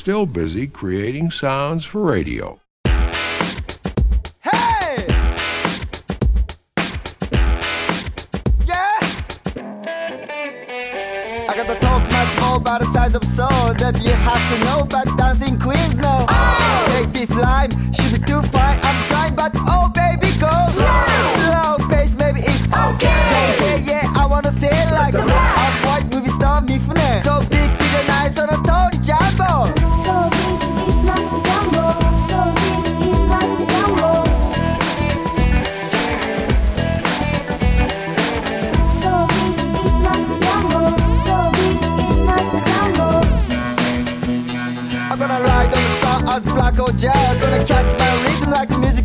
still busy creating sounds for radio. the size of soul that you have to know dancing queens. Oh! Take this lime, music.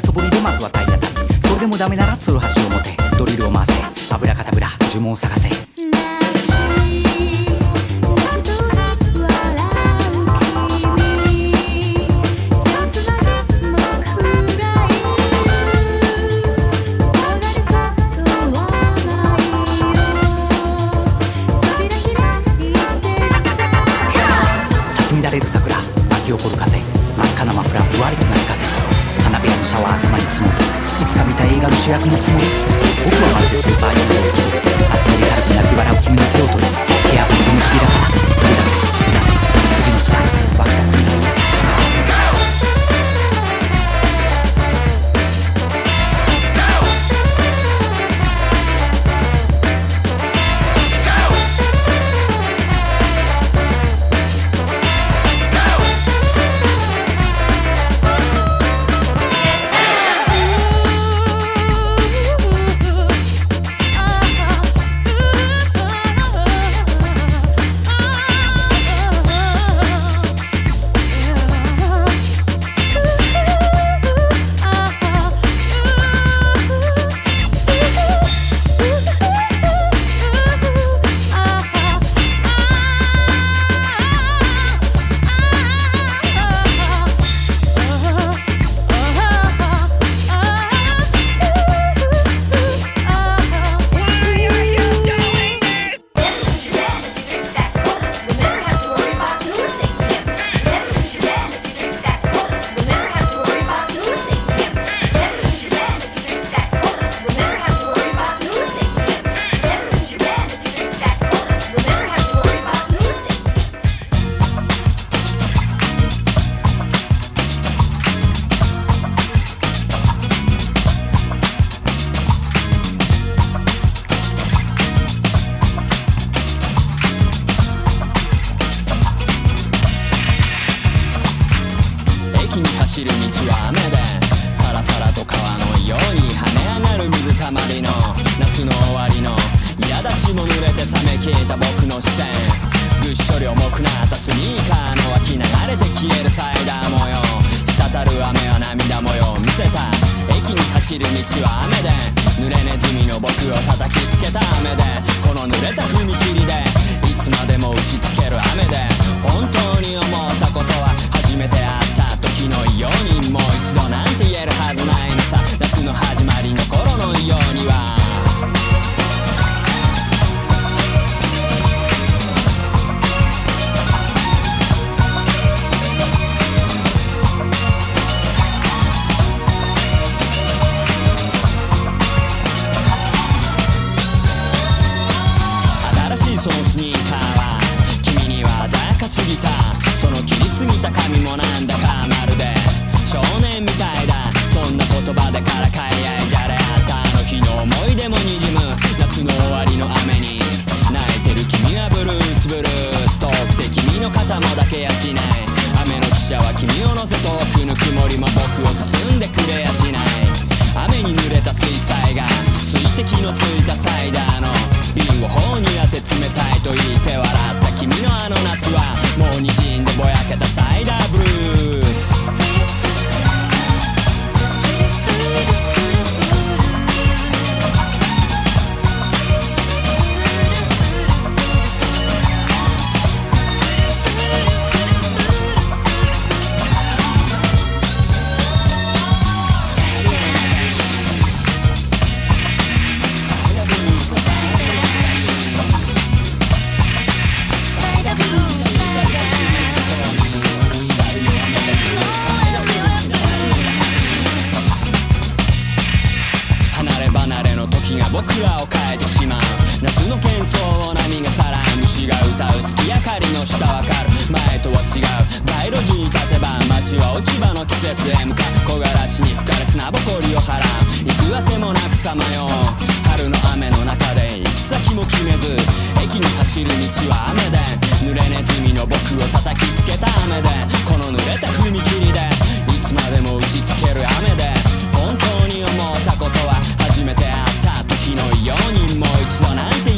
たりでまずは体当たりそれでもダメならツルハシを持て。ドリルを回せ。油かたぶら。呪文を探せ。I'm Scherz nutzen. 消えた僕の視線ぐっしょり重くなったスニーカーの脇流れて消えるサイダー模様滴る雨は涙模様を見せた駅に走る道は雨で濡れネズミの僕を叩きつけた雨でこの濡れた踏切でいつまでも打ちつける雨で本当に思ったことは初めて会った時のようにもう一度なんて言えるはずないのさ夏の始まりの頃のようにはを変えてしまう。夏の喧騒を波がさらに虫が歌う。月明かりの下わかる前とは違う。街路樹に立てば街は落ち葉の季節へ向かう。木枯らしに吹かれ砂ぼこりを払う。行くあてもなくさまよ春の雨の中で行き先も決めず駅に走る道は雨で濡れネズミの僕を叩きつけた雨でこの濡れた踏切でいつまでも打ちつける雨で本当に思う。一度なんて